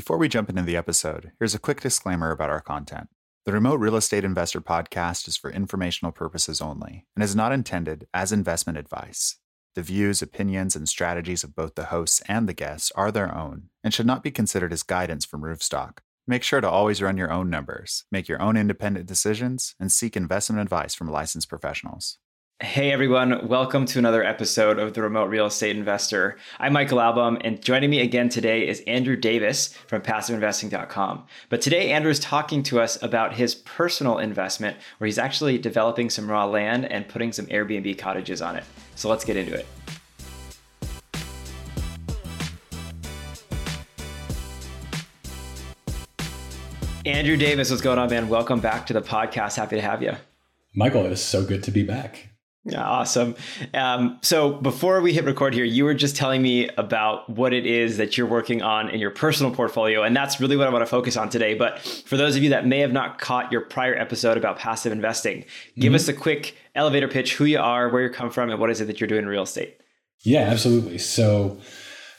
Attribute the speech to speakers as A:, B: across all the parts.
A: Before we jump into the episode, here's a quick disclaimer about our content. The Remote Real Estate Investor podcast is for informational purposes only and is not intended as investment advice. The views, opinions, and strategies of both the hosts and the guests are their own and should not be considered as guidance from Roofstock. Make sure to always run your own numbers, make your own independent decisions, and seek investment advice from licensed professionals.
B: Hey everyone, welcome to another episode of the Remote Real Estate Investor. I'm Michael Albaum, and joining me again today is Andrew Davis from PassiveInvesting.com. But today, Andrew is talking to us about his personal investment, where he's actually developing some raw land and putting some Airbnb cottages on it. So let's get into it. Andrew Davis, what's going on, man? Welcome back to the podcast. Happy to have you.
C: Michael, it is so good to be back.
B: Yeah, awesome. Um, so before we hit record here, you were just telling me about what it is that you're working on in your personal portfolio, and that's really what I want to focus on today. But for those of you that may have not caught your prior episode about passive investing, give mm-hmm. us a quick elevator pitch: who you are, where you come from, and what is it that you're doing in real estate.
C: Yeah, absolutely. So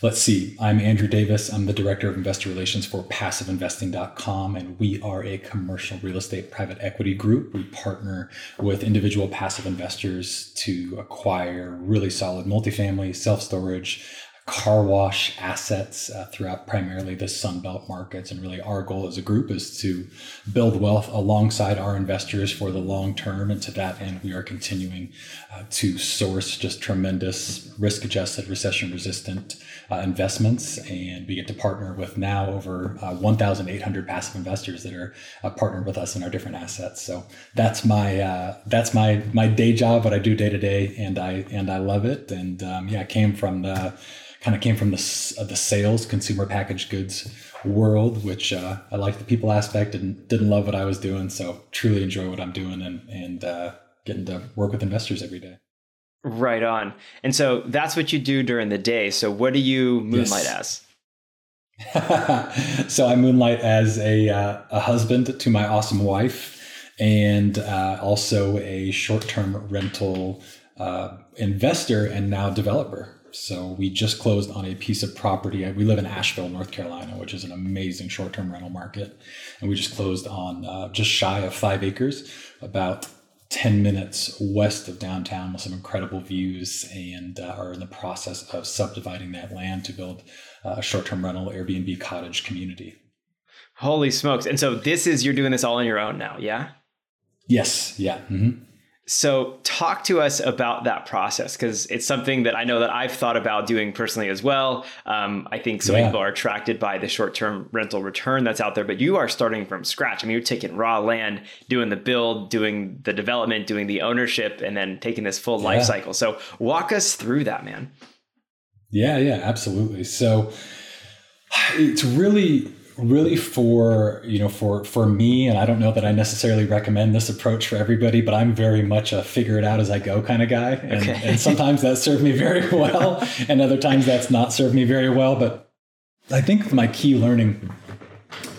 C: Let's see. I'm Andrew Davis. I'm the Director of Investor Relations for PassiveInvesting.com, and we are a commercial real estate private equity group. We partner with individual passive investors to acquire really solid multifamily, self storage, car wash assets uh, throughout primarily the Sunbelt markets. And really, our goal as a group is to build wealth alongside our investors for the long term. And to that end, we are continuing uh, to source just tremendous risk adjusted, recession resistant uh, investments. And we get to partner with now over uh, 1,800 passive investors that are uh, partnered with us in our different assets. So that's my uh, that's my my day job, what I do day to day, and I and I love it. And um, yeah, I came from the kind of came from the uh, the sales consumer packaged goods world, which uh, I liked the people aspect and didn't love what I was doing. So truly enjoy what I'm doing and and uh, getting to work with investors every day.
B: Right on. And so that's what you do during the day. So what do you moonlight yes.
C: as? so I moonlight as a uh, a husband to my awesome wife, and uh, also a short term rental uh, investor and now developer. So we just closed on a piece of property. We live in Asheville, North Carolina, which is an amazing short-term rental market, and we just closed on uh, just shy of five acres, about 10 minutes west of downtown with some incredible views and uh, are in the process of subdividing that land to build uh, a short-term rental Airbnb cottage community.
B: Holy smokes. And so this is you're doing this all on your own now, yeah?
C: Yes, yeah. Mm-hmm.
B: So, talk to us about that process because it's something that I know that I've thought about doing personally as well. Um, I think so many people are attracted by the short term rental return that's out there, but you are starting from scratch. I mean, you're taking raw land, doing the build, doing the development, doing the ownership, and then taking this full yeah. life cycle. So, walk us through that, man.
C: Yeah, yeah, absolutely. So, it's really really for you know for for me and i don't know that i necessarily recommend this approach for everybody but i'm very much a figure it out as i go kind of guy and, okay. and sometimes that served me very well and other times that's not served me very well but i think my key learning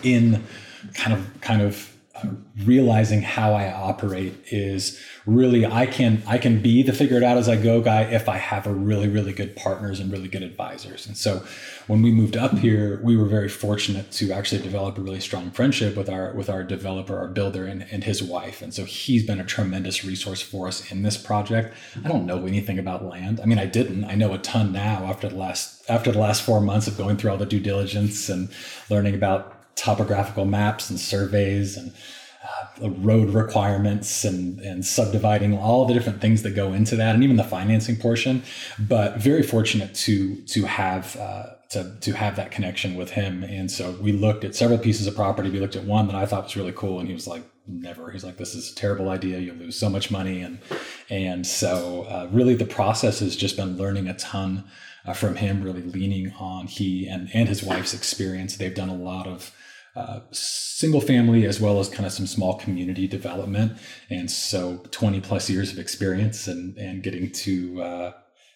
C: in kind of kind of realizing how I operate is really I can I can be the figure it out as I go guy if I have a really really good partners and really good advisors. And so when we moved up here, we were very fortunate to actually develop a really strong friendship with our with our developer, our builder, and, and his wife. And so he's been a tremendous resource for us in this project. I don't know anything about land. I mean, I didn't. I know a ton now after the last after the last four months of going through all the due diligence and learning about topographical maps and surveys and uh, road requirements and, and subdividing all the different things that go into that and even the financing portion. But very fortunate to to have uh, to, to have that connection with him. And so we looked at several pieces of property. We looked at one that i thought was really cool and he was like never. He's like this is a terrible idea. You'll lose so much money. And and so uh, really the process has just been learning a ton uh, from him really leaning on he and and his wife's experience. They've done a lot of uh, single family as well as kind of some small community development. And so 20 plus years of experience and, and getting to, uh,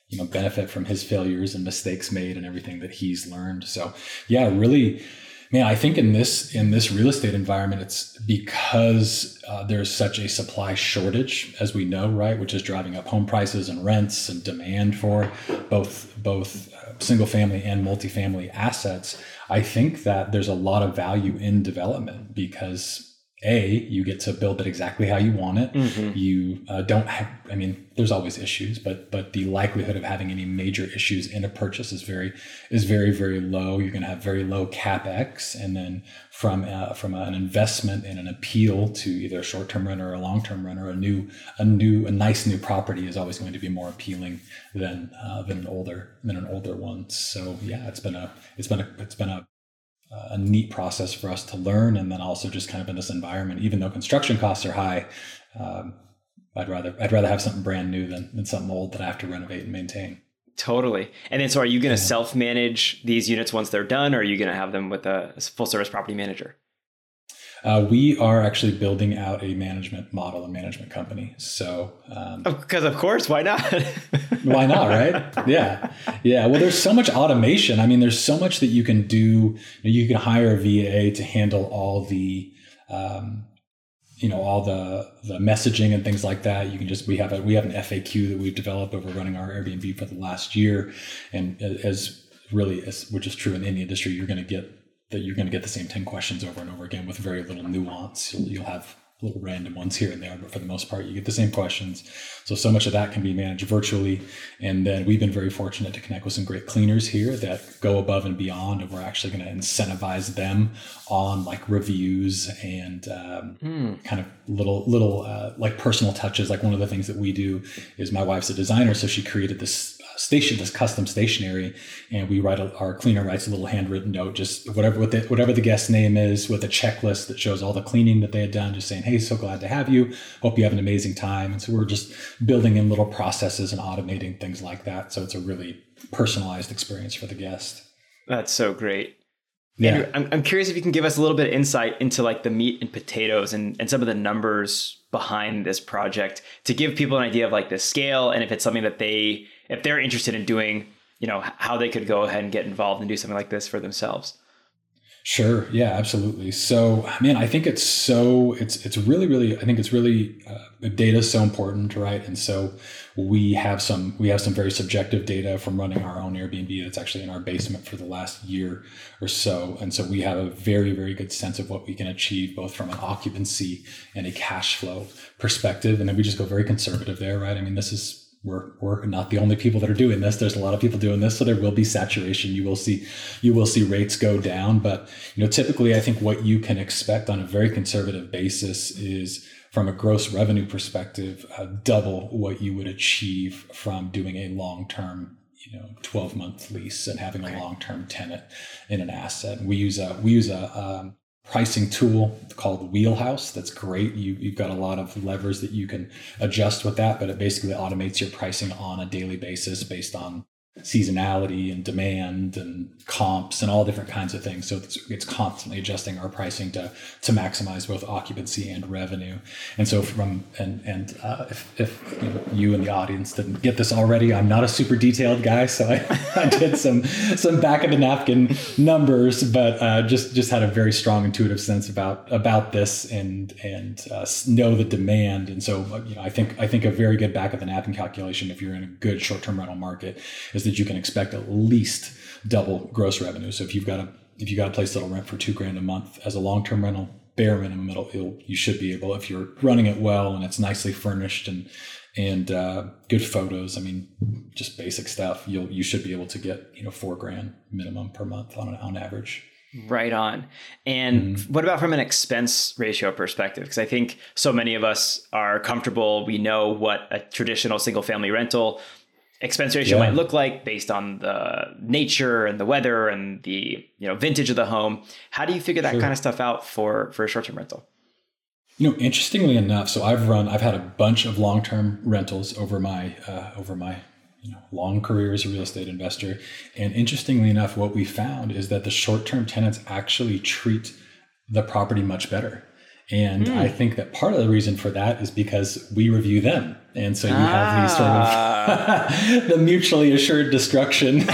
C: you know, benefit from his failures and mistakes made and everything that he's learned. So yeah, really, man, I think in this, in this real estate environment, it's because uh, there's such a supply shortage, as we know, right, which is driving up home prices and rents and demand for both both uh, single family and multifamily assets, I think that there's a lot of value in development because a you get to build it exactly how you want it. Mm-hmm. you uh, don't have i mean there's always issues but but the likelihood of having any major issues in a purchase is very is very very low. You're going to have very low capex and then from uh, from an investment and an appeal to either a short-term renter or a long-term renter a new a new a nice new property is always going to be more appealing than uh, than an older than an older one. So yeah it's been a it's been a it's been a a neat process for us to learn and then also just kind of in this environment even though construction costs are high um, i'd rather i'd rather have something brand new than, than something old that i have to renovate and maintain.
B: Totally. And then so are you going to yeah. self-manage these units once they're done or are you going to have them with a full service property manager
C: uh, we are actually building out a management model and management company. So,
B: because um, of course, why not?
C: why not, right? Yeah, yeah. Well, there's so much automation. I mean, there's so much that you can do. You can hire a VA to handle all the, um, you know, all the the messaging and things like that. You can just we have a we have an FAQ that we've developed over running our Airbnb for the last year, and as really as which is true in any industry, you're going to get that you're going to get the same 10 questions over and over again with very little nuance. You'll, you'll have little random ones here and there, but for the most part, you get the same questions. So, so much of that can be managed virtually. And then we've been very fortunate to connect with some great cleaners here that go above and beyond. And we're actually going to incentivize them on like reviews and um, mm. kind of little, little uh, like personal touches. Like one of the things that we do is my wife's a designer. So she created this station, this custom stationery, and we write a, our cleaner writes a little handwritten note, just whatever what the, whatever the guest name is, with a checklist that shows all the cleaning that they had done, just saying, "Hey, so glad to have you. Hope you have an amazing time." And so we're just building in little processes and automating things like that, so it's a really personalized experience for the guest.
B: That's so great. Yeah. Andrew, I'm, I'm curious if you can give us a little bit of insight into like the meat and potatoes and, and some of the numbers behind this project to give people an idea of like the scale and if it's something that they if they're interested in doing, you know, how they could go ahead and get involved and do something like this for themselves.
C: Sure. Yeah, absolutely. So, man, I think it's so it's it's really really I think it's really uh, data is so important, right? And so we have some we have some very subjective data from running our own Airbnb that's actually in our basement for the last year or so, and so we have a very very good sense of what we can achieve both from an occupancy and a cash flow perspective, and then we just go very conservative there, right? I mean, this is we're, we're not the only people that are doing this. There's a lot of people doing this, so there will be saturation. You will see you will see rates go down, but you know typically I think what you can expect on a very conservative basis is from a gross revenue perspective, uh, double what you would achieve from doing a long term you know 12 month lease and having a long term tenant in an asset. We use a we use a um, pricing tool called Wheelhouse. That's great. You, you've got a lot of levers that you can adjust with that, but it basically automates your pricing on a daily basis based on seasonality and demand and comps and all different kinds of things. So it's, it's constantly adjusting our pricing to to maximize both occupancy and revenue. And so from and and uh, if, if you, know, you, and the audience didn't get this already, I'm not a super detailed guy, so I, I did some some back of the napkin numbers, but uh, just just had a very strong intuitive sense about about this and and uh, know the demand. And so you know I think I think a very good back of the napkin calculation if you're in a good short term rental market is that you can expect at least double gross revenue. So if you've got a if you got a place that'll rent for two grand a month as a long term rental, bare minimum, it'll, you should be able if you're running it well and it's nicely furnished and and uh, good photos. I mean, just basic stuff. You'll you should be able to get you know four grand minimum per month on on average.
B: Right on. And mm-hmm. what about from an expense ratio perspective? Because I think so many of us are comfortable. We know what a traditional single family rental expense ratio yeah. might look like based on the nature and the weather and the you know vintage of the home how do you figure that sure. kind of stuff out for for a short-term rental
C: you know interestingly enough so i've run i've had a bunch of long-term rentals over my uh, over my you know, long career as a real estate investor and interestingly enough what we found is that the short-term tenants actually treat the property much better and mm. I think that part of the reason for that is because we review them And so you ah. have these sort of ah. the mutually assured destruction.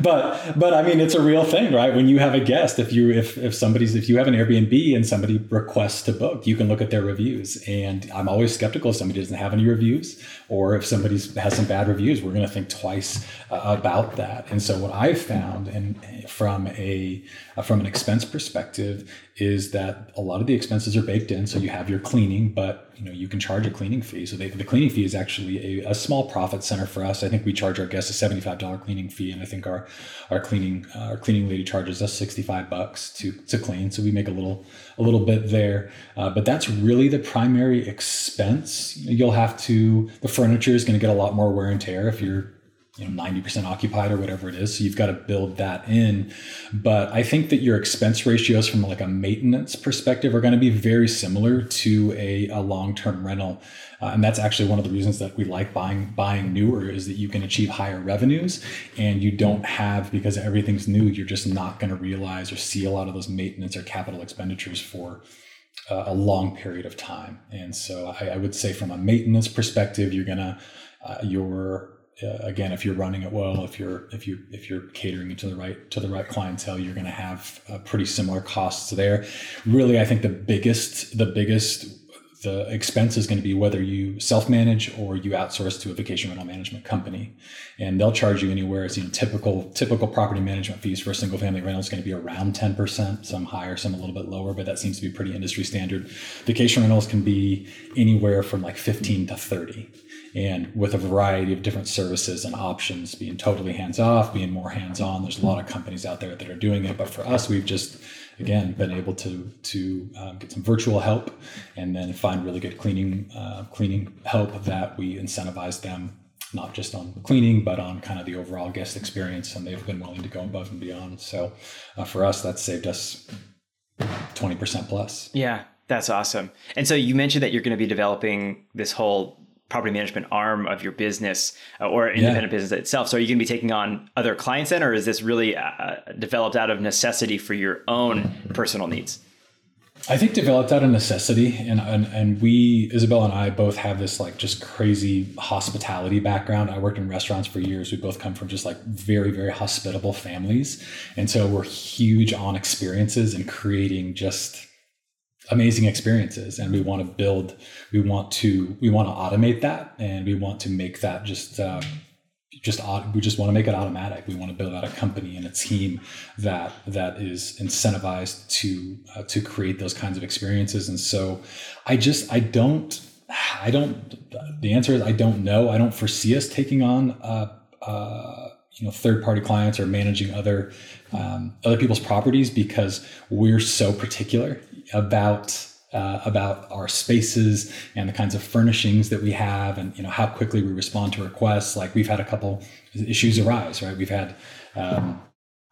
C: but but I mean it's a real thing, right? When you have a guest, if you if if somebody's if you have an Airbnb and somebody requests to book, you can look at their reviews. And I'm always skeptical if somebody doesn't have any reviews or if somebody has some bad reviews, we're going to think twice uh, about that. And so what I've found and from a from an expense perspective is that a lot of the expenses are baked in. So you have your cleaning, but you know you can charge a cleaning fee. So they, the cleaning fee is actually a, a, small profit center for us. I think we charge our guests a seventy five dollar cleaning fee, and I think our our cleaning uh, our cleaning lady charges us sixty five bucks to to clean. So we make a little a little bit there, uh, but that's really the primary expense. You'll have to the furniture is going to get a lot more wear and tear if you're you know 90% occupied or whatever it is. So you've got to build that in. But i think that your expense ratios from like a maintenance perspective are going to be very similar to a, a long-term rental. Uh, and that's actually one of the reasons that we like buying buying newer is that you can achieve higher revenues and you don't have because everything's new you're just not going to realize or see a lot of those maintenance or capital expenditures for uh, a long period of time. And so I, I, would say from a maintenance perspective you're going to uh, your uh, again, if you're running it well, if you're if you if you're catering to the right to the right clientele, you're going to have uh, pretty similar costs there. Really, I think the biggest the biggest the expense is going to be whether you self-manage or you outsource to a vacation rental management company. And they'll charge you anywhere as you know typical typical property management fees for a single family rental is going to be around 10% some higher some a little bit lower but that seems to be pretty industry standard. Vacation rentals can be anywhere from like 15 to 30 and with a variety of different services and options, being totally hands off, being more hands on. There's a lot of companies out there that are doing it, but for us, we've just again been able to to um, get some virtual help and then find really good cleaning uh, cleaning help that we incentivize them not just on cleaning but on kind of the overall guest experience and they've been willing to go above and beyond. So uh, for us that's saved us 20% plus.
B: Yeah that's awesome. And so you mentioned that you're going to be developing this whole property management arm of your business uh, or independent yeah. business itself. So are you going to be taking on other clients then, or is this really uh, developed out of necessity for your own personal needs?
C: I think developed out of necessity, and, and and we Isabel and I both have this like just crazy hospitality background. I worked in restaurants for years. We both come from just like very very hospitable families, and so we're huge on experiences and creating just amazing experiences and we want to build we want to we want to automate that and we want to make that just uh, just we just want to make it automatic. We want to build out a company and a team that that is incentivized to uh, to create those kinds of experiences. And so i just i don't i don't the answer is i don't know. I don't foresee us taking on uh, uh you know third party clients or managing other um, other people's properties because we're so particular about uh, about our spaces and the kinds of furnishings that we have and you know how quickly we respond to requests. Like we've had a couple issues arise right? We've had um,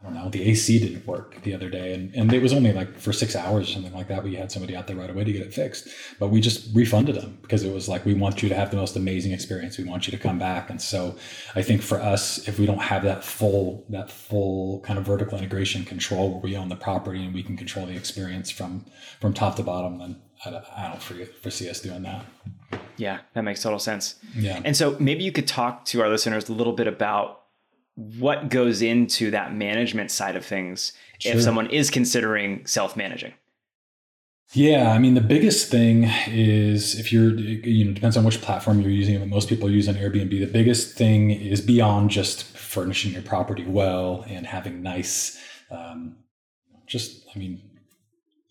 C: I don't know, the AC didn't work the other day. And, and it was only like for six hours or something like that. We had somebody out there right away to get it fixed. But we just refunded them because it was like, we want you to have the most amazing experience. We want you to come back. And so I think for us, if we don't have that full, that full kind of vertical integration control where we own the property and we can control the experience from, from top to bottom, then I, I don't foresee us doing that.
B: Yeah, that makes total sense.
C: Yeah.
B: And so maybe you could talk to our listeners a little bit about what goes into that management side of things sure. if someone is considering self-managing
C: yeah i mean the biggest thing is if you're you know depends on which platform you're using but most people use an airbnb the biggest thing is beyond just furnishing your property well and having nice um, just i mean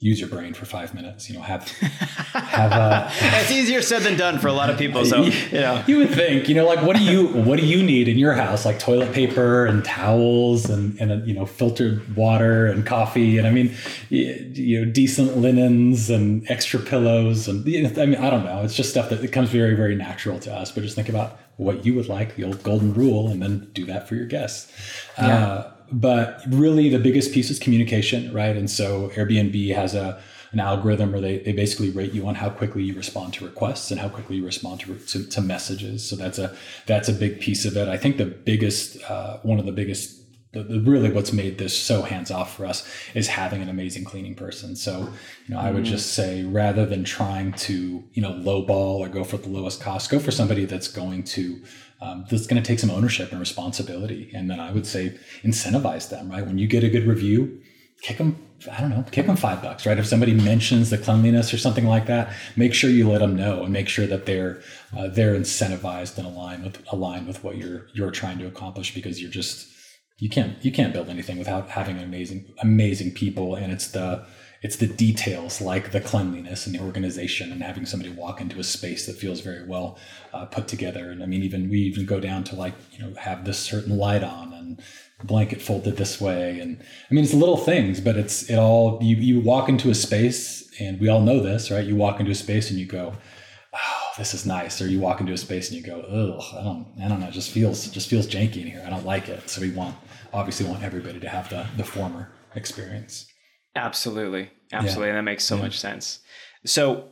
C: use your brain for five minutes. You know, have have a.
B: it's easier said than done for a lot of people. So you know,
C: you would think, you know, like what do you what do you need in your house? Like toilet paper and towels and and you know filtered water and coffee and I mean, you know, decent linens and extra pillows and I mean, I don't know. It's just stuff that it comes very very natural to us. But just think about what you would like, the old golden rule, and then do that for your guests. Yeah. Uh, but really the biggest piece is communication, right? And so Airbnb has a an algorithm where they, they basically rate you on how quickly you respond to requests and how quickly you respond to, to, to messages. So that's a that's a big piece of it. I think the biggest uh, one of the biggest the, the, really what's made this so hands off for us is having an amazing cleaning person. So, you know, I would mm-hmm. just say rather than trying to, you know, lowball or go for the lowest cost, go for somebody that's going to, um, that's going to take some ownership and responsibility. And then I would say incentivize them, right? When you get a good review, kick them, I don't know, kick them five bucks, right? If somebody mentions the cleanliness or something like that, make sure you let them know and make sure that they're, uh, they're incentivized and aligned with, aligned with what you're, you're trying to accomplish because you're just, you can't you can't build anything without having amazing amazing people and it's the it's the details like the cleanliness and the organization and having somebody walk into a space that feels very well uh, put together and i mean even we even go down to like you know have this certain light on and blanket folded this way and i mean it's little things but it's it all you you walk into a space and we all know this right you walk into a space and you go oh, this is nice. Or you walk into a space and you go, oh, I don't, I don't know, it just feels, just feels janky in here. I don't like it. So we want, obviously want everybody to have the, the former experience.
B: Absolutely. Absolutely. Yeah. That makes so yeah. much sense. So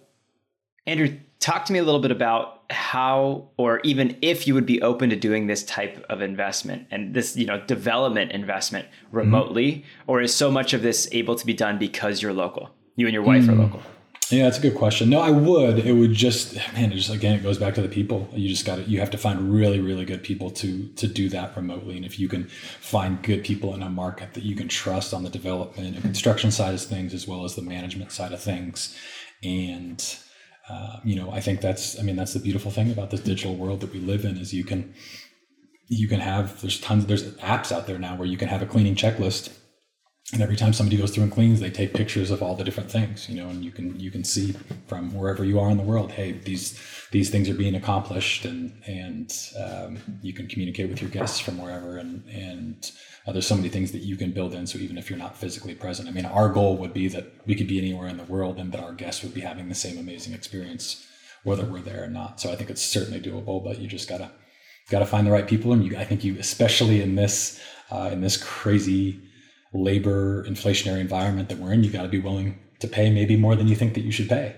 B: Andrew, talk to me a little bit about how or even if you would be open to doing this type of investment and this you know development investment mm-hmm. remotely mm-hmm. or is so much of this able to be done because you're local you and your wife mm-hmm. are local
C: yeah, that's a good question. No, I would. It would just man, it just again it goes back to the people. You just got to you have to find really really good people to to do that remotely. And if you can find good people in a market that you can trust on the development and construction side of things as well as the management side of things, and uh, you know, I think that's I mean that's the beautiful thing about this digital world that we live in is you can you can have there's tons there's apps out there now where you can have a cleaning checklist and every time somebody goes through and cleans they take pictures of all the different things you know and you can you can see from wherever you are in the world hey these these things are being accomplished and and um, you can communicate with your guests from wherever and and uh, there's so many things that you can build in. So even if you're not physically present i mean our goal would be that we could be anywhere in the world and that our guests would be having the same amazing experience whether we're there or not. So i think it's certainly doable but you just gotta gotta find the right people. And you i think you especially in this uh, in this crazy labor inflationary environment that we're in, you got to be willing to pay maybe more than you think that you should pay.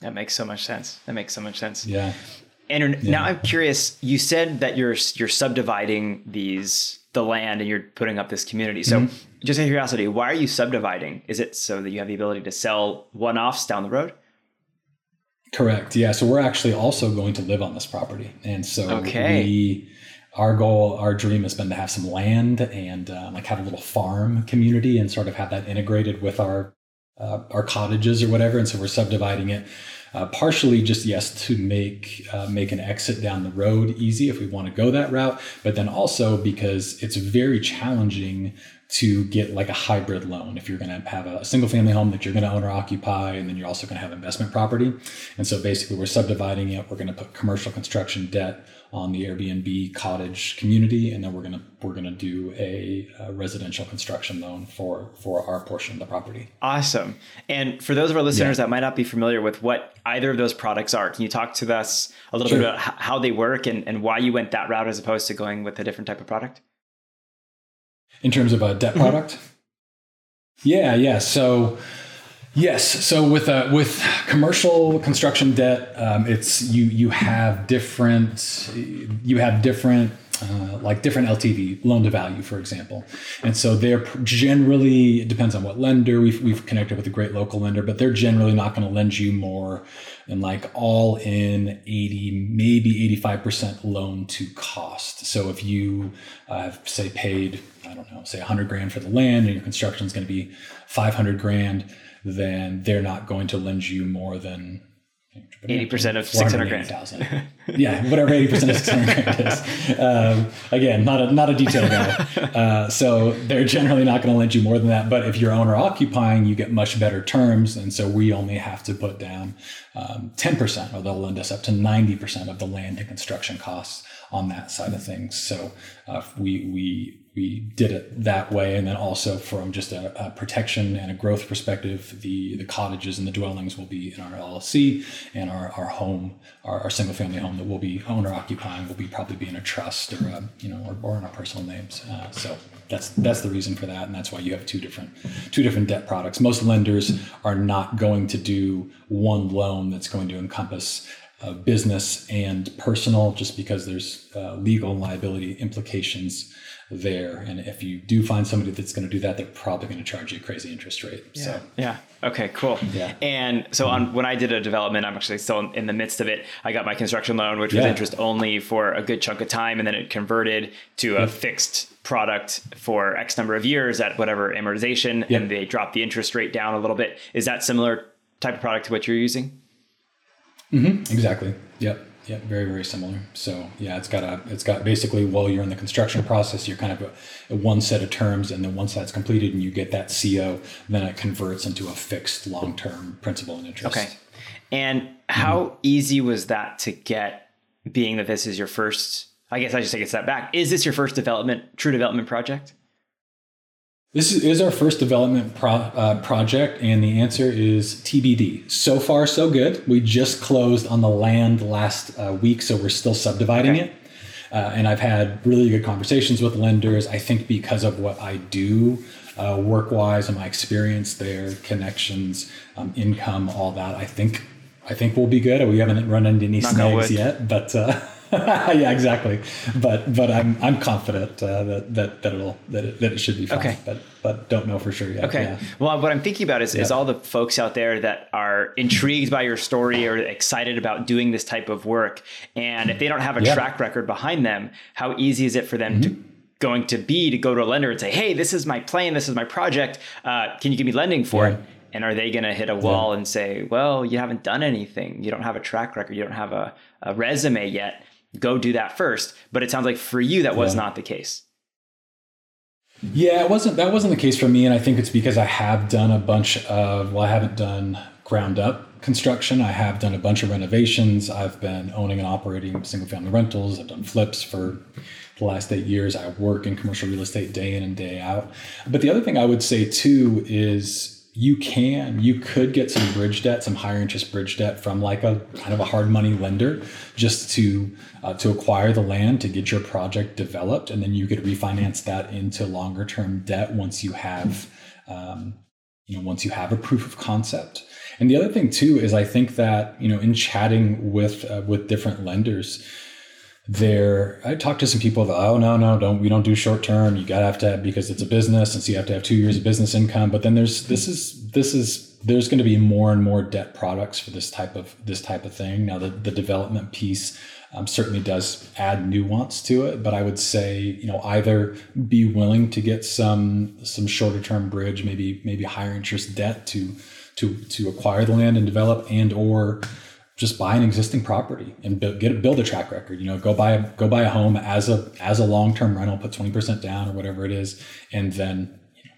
B: That makes so much sense. That makes so much sense.
C: Yeah.
B: And yeah. now I'm curious. You said that you're you're subdividing these the land and you're putting up this community. So, mm-hmm. just out of curiosity, why are you subdividing? Is it so that you have the ability to sell one offs down the road?
C: Correct. Yeah. So we're actually also going to live on this property, and so okay. we our goal, our dream has been to have some land and uh, like have a little farm community and sort of have that integrated with our uh, our cottages or whatever. And so we're subdividing it uh, partially just yes to make uh, make an exit down the road easy if we want to go that route, but then also because it's very challenging to get like a hybrid loan if you're going to have a single family home that you're going to own or occupy and then you're also going to have investment property and so basically we're subdividing it we're going to put commercial construction debt on the Airbnb cottage community, and then we're gonna we're gonna do a, a, residential construction loan for for our portion of the property.
B: Awesome! And for those of our listeners yeah. that might not be familiar with what either of those products are, can you talk to us a little sure. bit about how they work and, and why you went that route as opposed to going with a different type of product?
C: In terms of a debt mm-hmm. product, yeah, yeah. So Yes. So with uh, with commercial construction debt, um, it's you you have different you have different uh, like different LTV loan to value, for example, and so they're generally it depends on what lender we've we've connected with a great local lender, but they're generally not going to lend you more than like all in eighty maybe eighty five percent loan to cost. So if you uh, say paid I don't know say hundred grand for the land and your construction is going to be five hundred grand then they're not going to lend you more than
B: eighty percent of six hundred grand.
C: yeah, whatever eighty percent of six hundred grand is. Um, again, not a not a detailed guy. Uh, so they're generally not going to lend you more than that. But if you're owner occupying, you get much better terms, and so we only have to put down um, ten um, percent, or they'll lend us up to ninety percent of the land and construction costs on that side of things. So uh, we we we did it that way, and then also from just a, a, protection and a growth perspective, the the cottages and the dwellings will be in our LLC, and our, our home, our, our single family home that we'll be owner occupying will be probably be in a trust or a, you know or, or in our personal names. Uh, so that's that's the reason for that, and that's why you have two different two different debt products. Most lenders are not going to do one loan that's going to encompass uh, business and personal, just because there's uh, legal liability implications there. And if you do find somebody that's going to do that, they're probably going to charge you a crazy interest rate.
B: Yeah.
C: So
B: yeah. Okay, cool. Yeah. And so on when I did a development, I'm actually still in the midst of it. I got my construction loan, which was interest only for a good chunk of time, and then it converted to a fixed product for X number of years at whatever amortization, and they dropped the interest rate down a little bit. Is that similar type of product to what you're using?
C: Mm-hmm. Exactly. Yep. Yeah, very very similar. So yeah, it's got a it's got basically while you're in the construction process, you're kind of a, a one set of terms, and then once that's completed and you get that CO, then it converts into a fixed long term principal and interest.
B: Okay. And how mm-hmm. easy was that to get? Being that this is your first, I guess I just take a step back. Is this your first development, true development project?
C: This is our first development pro, uh, project, and the answer is TBD. So far, so good. We just closed on the land last uh, week, so we're still subdividing okay. it. Uh, and I've had really good conversations with lenders. I think because of what I do uh, work wise and my experience there, connections, um, income, all that, I think I think we'll be good. We haven't run into any Not snags yet, but uh, yeah, exactly. But but I'm I'm confident uh, that that that it'll that it, that it should be fine. Okay. But but don't know for sure yet.
B: Okay. Yeah. Well, what I'm thinking about is, is all the folks out there that are intrigued by your story or excited about doing this type of work, and if they don't have a track record behind them, how easy is it for them mm-hmm. to going to be to go to a lender and say, "Hey, this is my plan. This is my project. Uh, can you give me lending for it?" And are they going to hit a wall and say, "Well, you haven't done anything. You don't have a track record. You don't have a, a resume yet." Go do that first. But it sounds like for you, that was yeah. not the case.
C: Yeah, it wasn't. That wasn't the case for me, and I think it's because I have done a bunch of. Well, I haven't done ground up construction. I have done a bunch of renovations. I've been owning and operating single family rentals. I've done flips for the last eight years. I work in commercial real estate day in and day out. But the other thing I would say too is you can you could get some bridge debt some higher interest bridge debt from like a kind of a hard money lender just to uh, to acquire the land to get your project developed. And then you could refinance that into longer term debt once you have um, you know once you have a proof of concept. And the other thing too is i think that you know in chatting with uh, with different lenders there i talked to some people that oh no no don't we don't do short term. You gotta have to have because it's a business and so you have to have two years of business income. But then there's this is this is there's going to be more and more debt products for this type of this type of thing. Now the, the development piece um, certainly does add nuance to it but i would say you know either be willing to get some some shorter term bridge maybe maybe higher interest debt to to to acquire the land and develop and or just buy an existing property and build, get build a track record. You know, go buy a, go buy a home as a as a long term rental, put twenty percent down or whatever it is, and then you know,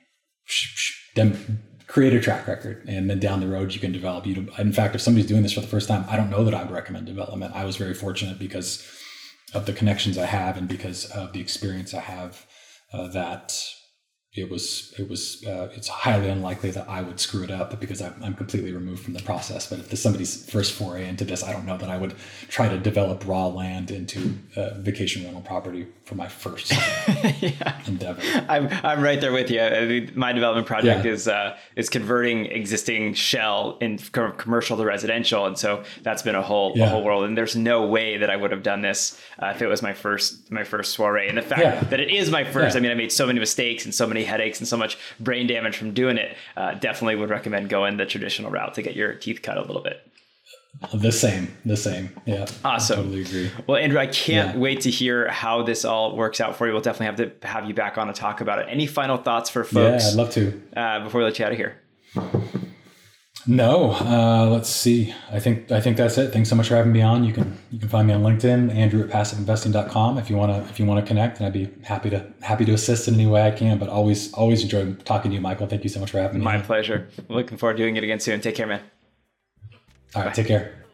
C: then create a track record. And then down the road, you can develop. You in fact, if somebody's doing this for the first time, I don't know that I would recommend development. I was very fortunate because of the connections I have and because of the experience I have uh, that it was it was uh, it's highly unlikely that I would screw it up because I'm, I'm completely removed from the process. But if there's somebody's first foray into this, I don't know that I would try to develop raw land into a vacation rental property for my first yeah. endeavor.
B: I'm I'm right there with you. I mean, my development project yeah. is uh, is converting existing shell in commercial to residential, and so that's been a whole yeah. a whole world. And there's no way that I would have done this uh, if it was my first my first soiree. And the fact that it is my first, I mean, I made so many mistakes and so many headaches and so much brain damage from doing it, uh, definitely would recommend going the traditional route to get your teeth cut a little bit.
C: The same, the same. Yeah.
B: Awesome.
C: I totally agree.
B: Well, Andrew, I can't yeah. wait to hear how this all works out for you. We'll definitely have to have you back on to talk about it. Any final thoughts for folks?
C: Yeah, I'd love to.
B: Uh, before we let you out of here.
C: No, uh, let's see. I think I think that's it. Thanks so much for having me on. You can you can find me on LinkedIn, Andrew at passiveinvesting.com if you want to if you want to connect, and I'd be happy to happy to assist in any way I can. But always always enjoy talking to you, Michael. Thank you so much for having
B: me. My pleasure. Looking forward to doing it again soon. Take care, man.
C: All right, Bye. take care.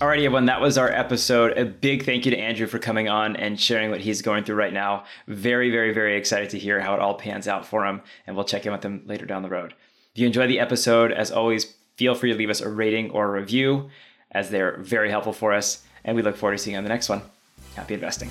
B: Alrighty, everyone, that was our episode. A big thank you to Andrew for coming on and sharing what he's going through right now. Very, very, very excited to hear how it all pans out for him, and we'll check in with him later down the road. If you enjoy the episode, as always, feel free to leave us a rating or a review, as they're very helpful for us, and we look forward to seeing you on the next one. Happy investing.